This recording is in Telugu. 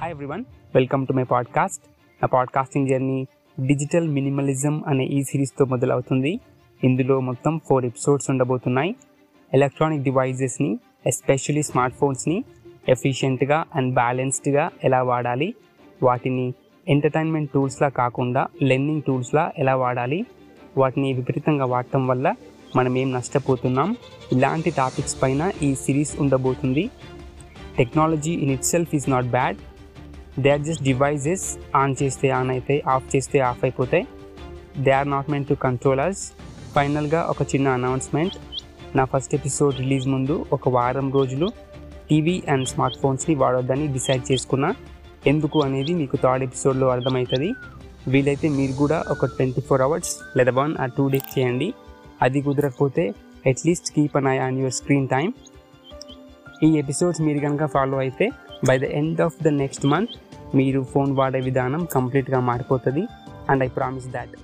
Hi everyone welcome to my podcast నా పాడ్కాస్టింగ్ జర్నీ డిజిటల్ మినిమలిజం అనే ఈ సిరీస్తో మొదలవుతుంది. ఇందులో మొత్తం ఫోర్ ఎపిసోడ్స్ ఉండబోతున్నాయి. ఎలక్ట్రానిక్ డివైజెస్ని ఎస్పెషలీ స్మార్ట్ ఫోన్స్ని ఎఫిషియెంట్గా అండ్ బ్యాలెన్స్డ్గా ఎలా వాడాలి? వాటిని ఎంటర్టైన్మెంట్ టూల్స్లా కాకుండా లెర్నింగ్ టూల్స్లా ఎలా వాడాలి? వాటిని విపరీతంగా వాడటం వల్ల మనం ఏం నష్టపోతున్నాం? ఇలాంటి టాపిక్స్ పైన ఈ సిరీస్ ఉండబోతుంది. Technology in itself is not bad they are just devices on చేస్తే ఆన్ అవుతాయి ఆఫ్ చేస్తే ఆఫ్ అయిపోతాయి. They are not meant to control us ఫైనల్గా ఒక చిన్న అనౌన్స్మెంట్ నా ఫస్ట్ ఎపిసోడ్ రిలీజ్ ముందు ఒక వారం రోజులు టీవీ అండ్ స్మార్ట్ ఫోన్స్ని వాడొద్దని డిసైడ్ చేసుకున్నా. ఎందుకు అనేది మీకు థర్డ్ ఎపిసోడ్లో అర్థమవుతుంది వీలైతే మీరు కూడా ఒక ట్వంటీ ఫోర్ అవర్స్ లేదా వన్ ఆ టూ డేస్ చేయండి. అది కుదరకపోతే at least keep an eye on your screen time ఈ ఎపిసోడ్స్ మీరు కనుక ఫాలో అయితే by the end of the next month మీరు ఫోన్ వాడే విధానం కంప్లీట్గా మారిపోతుంది. And I promise that